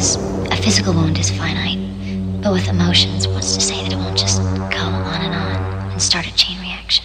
A physical wound is finite, but with emotions wants to say that it won't just go on and on and start a chain reaction.